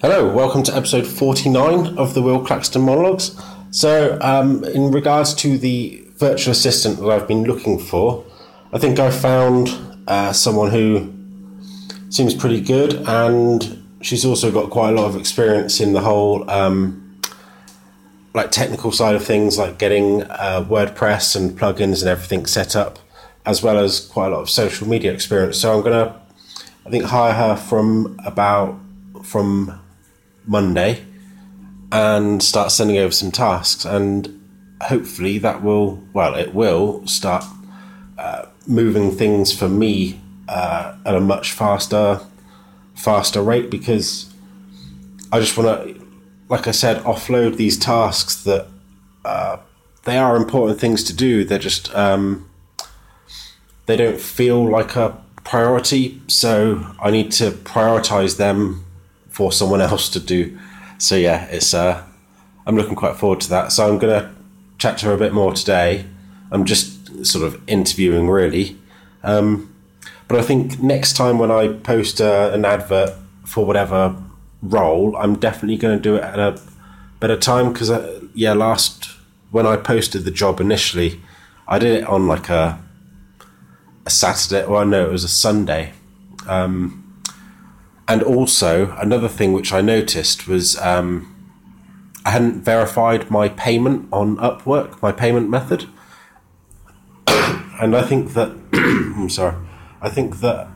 Hello, welcome to episode 49 of the Will Claxton Monologues. So, um, in regards to the virtual assistant that I've been looking for, I think I found uh, someone who seems pretty good, and she's also got quite a lot of experience in the whole um, like technical side of things, like getting uh, WordPress and plugins and everything set up, as well as quite a lot of social media experience. So I'm gonna, I think, hire her from about from Monday and start sending over some tasks. And hopefully that will, well, it will start uh, moving things for me uh, at a much faster, faster rate because I just want to, like I said, offload these tasks that uh, they are important things to do. They're just, um, they don't feel like a priority. So I need to prioritize them for someone else to do. So yeah, it's uh, I'm looking quite forward to that. So I'm gonna chat to her a bit more today. I'm just sort of interviewing really, um, but I think next time when I post uh, an advert for whatever role, I'm definitely going to do it at a better time because uh, yeah, last when I posted the job initially, I did it on like a a Saturday. Well, no, it was a Sunday. Um, and also another thing which I noticed was um, I hadn't verified my payment on Upwork, my payment method, and I think that I'm sorry, I think that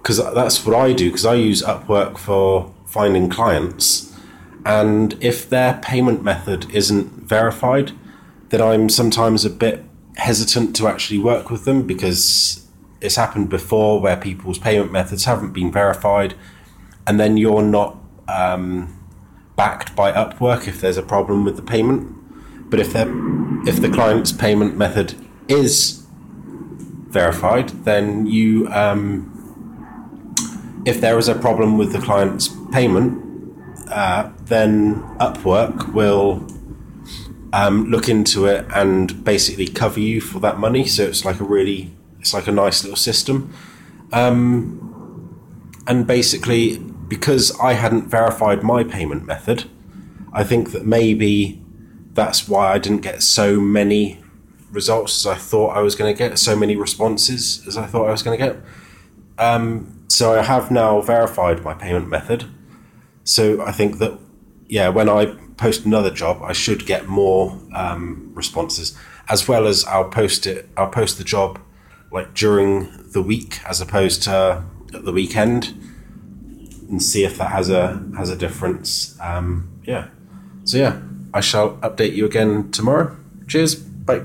because that's what I do because I use Upwork for finding clients, and if their payment method isn't verified, then I'm sometimes a bit hesitant to actually work with them because it's happened before where people's payment methods haven't been verified, and then you're not um, backed by Upwork if there's a problem with the payment. But if if the client's payment method is verified, then you um, if there is a problem with the client's payment, uh, then Upwork will um, look into it and basically cover you for that money. So it's like a really it's like a nice little system. Um, and basically, because I hadn't verified my payment method, I think that maybe that's why I didn't get so many results as I thought I was going to get, so many responses as I thought I was going to get. Um, so I have now verified my payment method. So I think that, yeah, when I post another job, I should get more um, responses, as well as I'll post it. I'll post the job like during the week as opposed to at the weekend and see if that has a has a difference. Um, yeah. So yeah, I shall update you again tomorrow. Cheers. Bye.